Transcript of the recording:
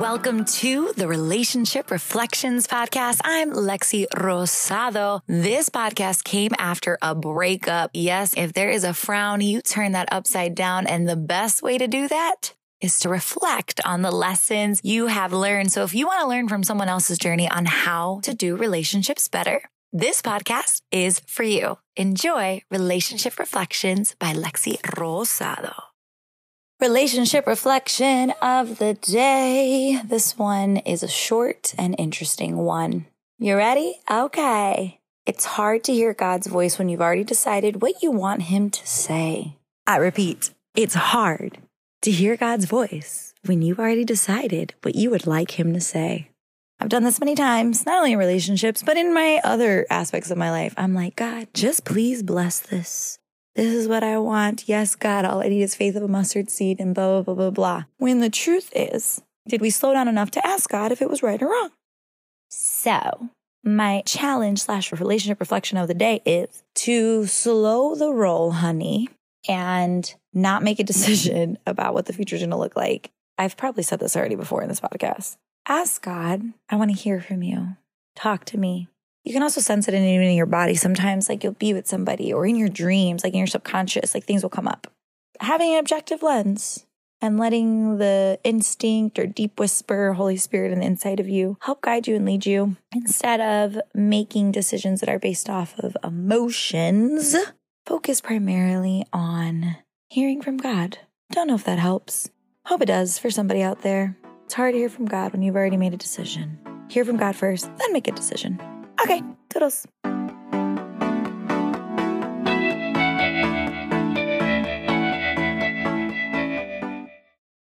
Welcome to the Relationship Reflections Podcast. I'm Lexi Rosado. This podcast came after a breakup. Yes, if there is a frown, you turn that upside down. And the best way to do that is to reflect on the lessons you have learned. So if you want to learn from someone else's journey on how to do relationships better, this podcast is for you. Enjoy Relationship Reflections by Lexi Rosado. Relationship reflection of the day. This one is a short and interesting one. You ready? Okay. It's hard to hear God's voice when you've already decided what you want Him to say. I repeat, it's hard to hear God's voice when you've already decided what you would like Him to say. I've done this many times, not only in relationships, but in my other aspects of my life. I'm like, God, just please bless this. This is what I want. Yes, God, all I need is faith of a mustard seed and blah, blah, blah, blah, blah. When the truth is, did we slow down enough to ask God if it was right or wrong? So, my challenge slash relationship reflection of the day is to slow the roll, honey, and not make a decision about what the future is going to look like. I've probably said this already before in this podcast. Ask God, I want to hear from you. Talk to me. You can also sense it in even in your body. Sometimes, like you'll be with somebody or in your dreams, like in your subconscious, like things will come up. Having an objective lens and letting the instinct or deep whisper, Holy Spirit in the inside of you help guide you and lead you instead of making decisions that are based off of emotions. Focus primarily on hearing from God. Don't know if that helps. Hope it does for somebody out there. It's hard to hear from God when you've already made a decision. Hear from God first, then make a decision. Okay, toodles.